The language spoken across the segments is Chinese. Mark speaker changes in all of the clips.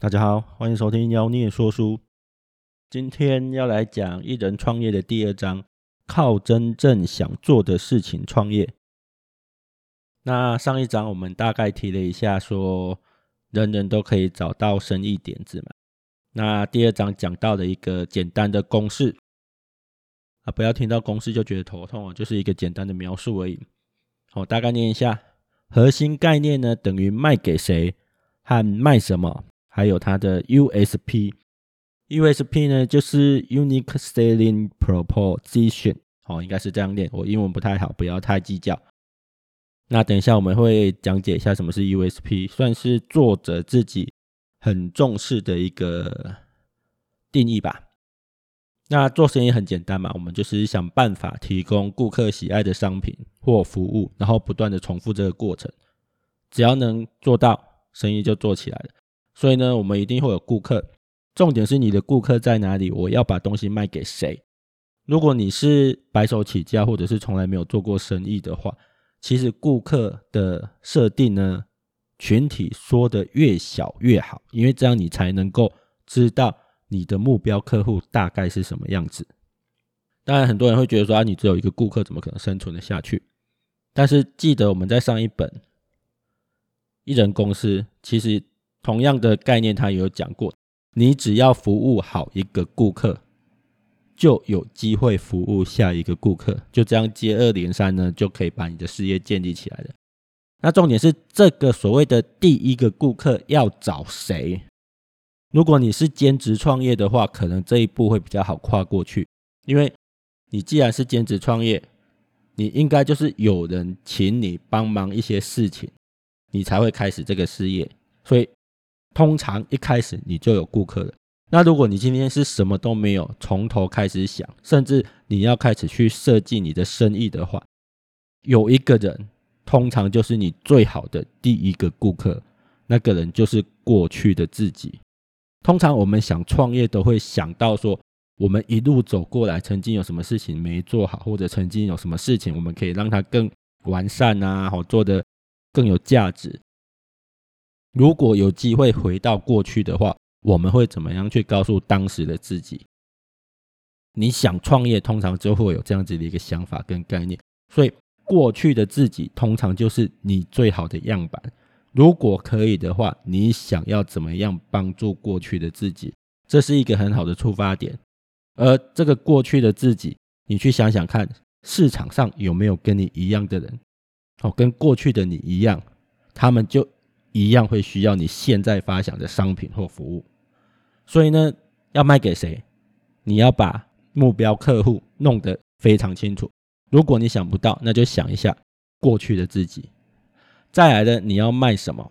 Speaker 1: 大家好，欢迎收听妖孽说书。今天要来讲一人创业的第二章，靠真正想做的事情创业。那上一章我们大概提了一下，说人人都可以找到生意点子嘛。那第二章讲到了一个简单的公式啊，不要听到公式就觉得头痛哦，就是一个简单的描述而已。好，大概念一下，核心概念呢，等于卖给谁和卖什么。还有它的 USP，USP 呢就是 Unique Selling Proposition，哦，应该是这样念。我英文不太好，不要太计较。那等一下我们会讲解一下什么是 USP，算是作者自己很重视的一个定义吧。那做生意很简单嘛，我们就是想办法提供顾客喜爱的商品或服务，然后不断的重复这个过程，只要能做到，生意就做起来了。所以呢，我们一定会有顾客。重点是你的顾客在哪里？我要把东西卖给谁？如果你是白手起家，或者是从来没有做过生意的话，其实顾客的设定呢，群体说得越小越好，因为这样你才能够知道你的目标客户大概是什么样子。当然，很多人会觉得说啊，你只有一个顾客，怎么可能生存得下去？但是记得我们在上一本一人公司，其实。同样的概念，他也有讲过，你只要服务好一个顾客，就有机会服务下一个顾客，就这样接二连三呢，就可以把你的事业建立起来了。那重点是这个所谓的第一个顾客要找谁？如果你是兼职创业的话，可能这一步会比较好跨过去，因为你既然是兼职创业，你应该就是有人请你帮忙一些事情，你才会开始这个事业，所以。通常一开始你就有顾客了。那如果你今天是什么都没有，从头开始想，甚至你要开始去设计你的生意的话，有一个人通常就是你最好的第一个顾客。那个人就是过去的自己。通常我们想创业都会想到说，我们一路走过来，曾经有什么事情没做好，或者曾经有什么事情我们可以让它更完善啊，好做得更有价值。如果有机会回到过去的话，我们会怎么样去告诉当时的自己？你想创业，通常就会有这样子的一个想法跟概念。所以，过去的自己通常就是你最好的样板。如果可以的话，你想要怎么样帮助过去的自己？这是一个很好的出发点。而这个过去的自己，你去想想看，市场上有没有跟你一样的人？哦，跟过去的你一样，他们就。一样会需要你现在发想的商品或服务，所以呢，要卖给谁？你要把目标客户弄得非常清楚。如果你想不到，那就想一下过去的自己。再来的，你要卖什么？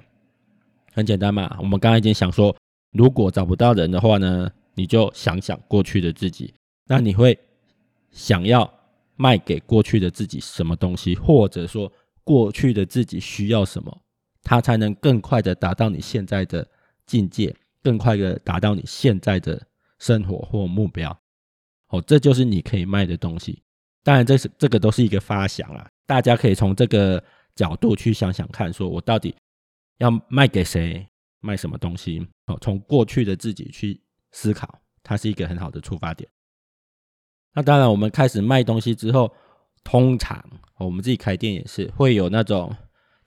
Speaker 1: 很简单嘛，我们刚才已经想说，如果找不到人的话呢，你就想想过去的自己。那你会想要卖给过去的自己什么东西？或者说，过去的自己需要什么？它才能更快的达到你现在的境界，更快的达到你现在的生活或目标。哦，这就是你可以卖的东西。当然，这是这个都是一个发想啊，大家可以从这个角度去想想看，说我到底要卖给谁，卖什么东西？哦，从过去的自己去思考，它是一个很好的出发点。那当然，我们开始卖东西之后，通常我们自己开店也是会有那种。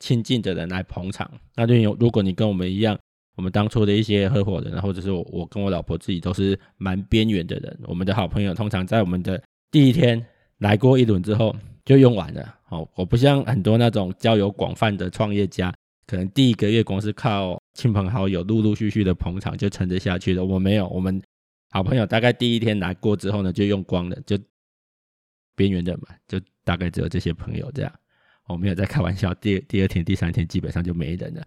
Speaker 1: 亲近的人来捧场，那就有。如果你跟我们一样，我们当初的一些合伙人，或者是我，我跟我老婆自己都是蛮边缘的人。我们的好朋友通常在我们的第一天来过一轮之后就用完了。哦，我不像很多那种交友广泛的创业家，可能第一个月光是靠亲朋好友陆陆续续的捧场就撑得下去的。我没有，我们好朋友大概第一天来过之后呢，就用光了，就边缘的嘛，就大概只有这些朋友这样。我没有在开玩笑，第第二天、第三天基本上就没人了。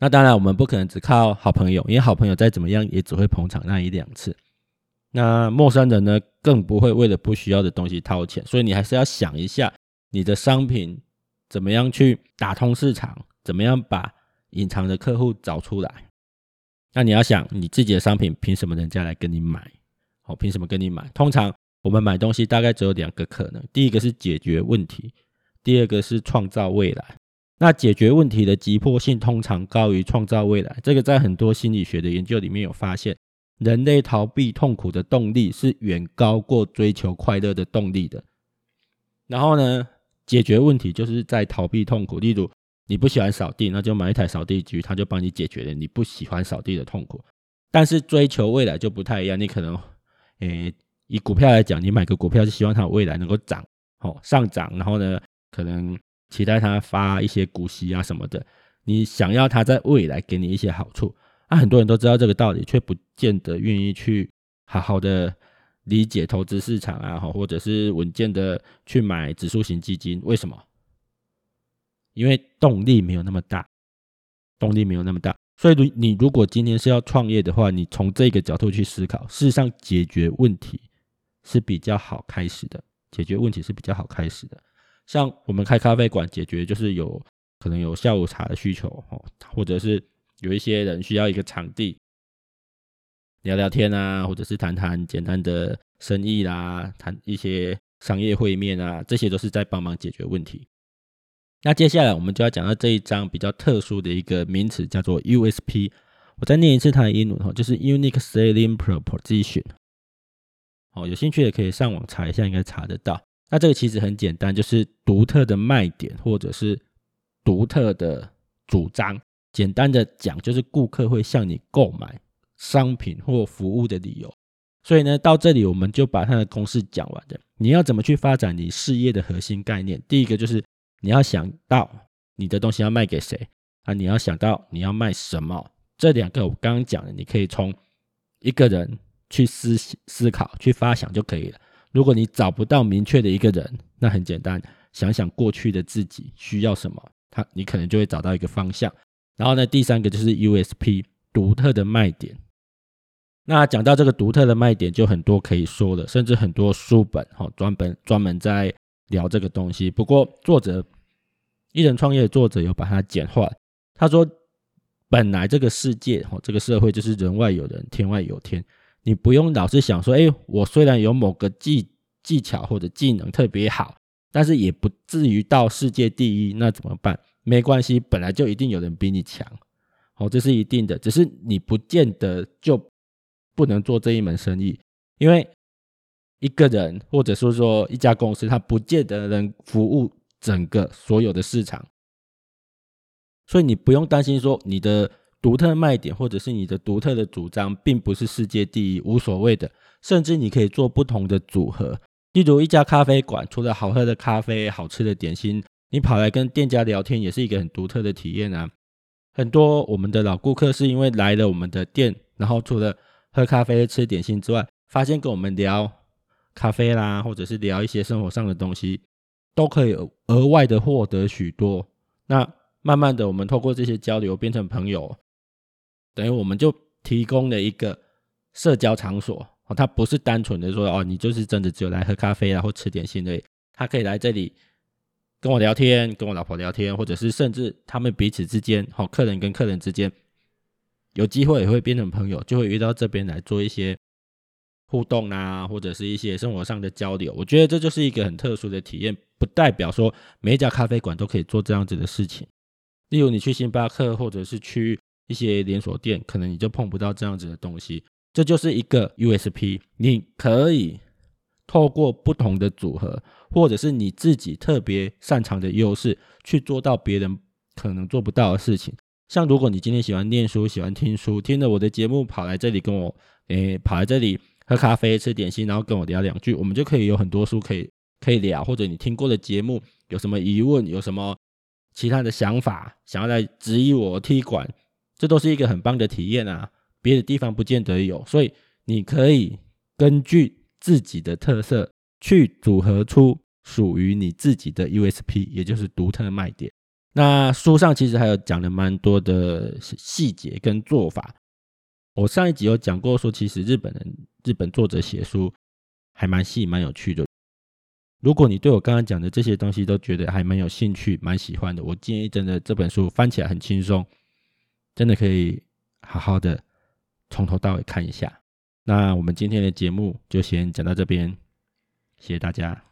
Speaker 1: 那当然，我们不可能只靠好朋友，因为好朋友再怎么样也只会捧场那一两次。那陌生人呢，更不会为了不需要的东西掏钱。所以你还是要想一下，你的商品怎么样去打通市场，怎么样把隐藏的客户找出来。那你要想，你自己的商品凭什么人家来跟你买？哦，凭什么跟你买？通常我们买东西大概只有两个可能，第一个是解决问题。第二个是创造未来，那解决问题的急迫性通常高于创造未来，这个在很多心理学的研究里面有发现，人类逃避痛苦的动力是远高过追求快乐的动力的。然后呢，解决问题就是在逃避痛苦。例如，你不喜欢扫地，那就买一台扫地机，它就帮你解决了你不喜欢扫地的痛苦。但是追求未来就不太一样，你可能，诶，以股票来讲，你买个股票是希望它未来能够涨，哦，上涨，然后呢，可能。期待他发一些股息啊什么的，你想要他在未来给你一些好处，啊，很多人都知道这个道理，却不见得愿意去好好的理解投资市场啊，或者是稳健的去买指数型基金。为什么？因为动力没有那么大，动力没有那么大。所以，如你如果今天是要创业的话，你从这个角度去思考，事实上解决问题是比较好开始的，解决问题是比较好开始的。像我们开咖啡馆，解决就是有可能有下午茶的需求哦，或者是有一些人需要一个场地聊聊天啊，或者是谈谈简单的生意啦，谈一些商业会面啊，这些都是在帮忙解决问题。那接下来我们就要讲到这一章比较特殊的一个名词，叫做 USP。我再念一次它的英文哈，就是 Unique Selling Proposition。好，有兴趣的可以上网查一下，应该查得到。那这个其实很简单，就是独特的卖点或者是独特的主张。简单的讲，就是顾客会向你购买商品或服务的理由。所以呢，到这里我们就把它的公式讲完了。你要怎么去发展你事业的核心概念？第一个就是你要想到你的东西要卖给谁啊？你要想到你要卖什么？这两个我刚刚讲的，你可以从一个人去思思考、去发想就可以了。如果你找不到明确的一个人，那很简单，想想过去的自己需要什么，他你可能就会找到一个方向。然后呢，第三个就是 USP，独特的卖点。那讲到这个独特的卖点，就很多可以说的，甚至很多书本哈专门专门在聊这个东西。不过作者一人创业作者有把它简化，他说本来这个世界哈这个社会就是人外有人，天外有天。你不用老是想说，哎，我虽然有某个技技巧或者技能特别好，但是也不至于到世界第一，那怎么办？没关系，本来就一定有人比你强，哦，这是一定的。只是你不见得就不能做这一门生意，因为一个人或者说说一家公司，它不见得能服务整个所有的市场，所以你不用担心说你的。独特卖点或者是你的独特的主张，并不是世界第一，无所谓的。甚至你可以做不同的组合。例如一家咖啡馆，除了好喝的咖啡、好吃的点心，你跑来跟店家聊天，也是一个很独特的体验啊。很多我们的老顾客是因为来了我们的店，然后除了喝咖啡、吃点心之外，发现跟我们聊咖啡啦，或者是聊一些生活上的东西，都可以额外的获得许多。那慢慢的，我们透过这些交流变成朋友。等于我们就提供了一个社交场所哦，他不是单纯的说哦，你就是真的只有来喝咖啡啊或吃点心的，他可以来这里跟我聊天，跟我老婆聊天，或者是甚至他们彼此之间，好，客人跟客人之间有机会也会变成朋友，就会约到这边来做一些互动啊，或者是一些生活上的交流。我觉得这就是一个很特殊的体验，不代表说每一家咖啡馆都可以做这样子的事情。例如你去星巴克，或者是去。一些连锁店可能你就碰不到这样子的东西，这就是一个 USP。你可以透过不同的组合，或者是你自己特别擅长的优势，去做到别人可能做不到的事情。像如果你今天喜欢念书，喜欢听书，听了我的节目跑来这里跟我，诶，跑来这里喝咖啡、吃点心，然后跟我聊两句，我们就可以有很多书可以可以聊。或者你听过的节目有什么疑问，有什么其他的想法，想要来质疑我踢馆。这都是一个很棒的体验啊，别的地方不见得有，所以你可以根据自己的特色去组合出属于你自己的 USP，也就是独特卖点。那书上其实还有讲了蛮多的细节跟做法。我上一集有讲过，说其实日本人、日本作者写书还蛮细、蛮有趣的。如果你对我刚刚讲的这些东西都觉得还蛮有兴趣、蛮喜欢的，我建议真的这本书翻起来很轻松。真的可以好好的从头到尾看一下。那我们今天的节目就先讲到这边，谢谢大家。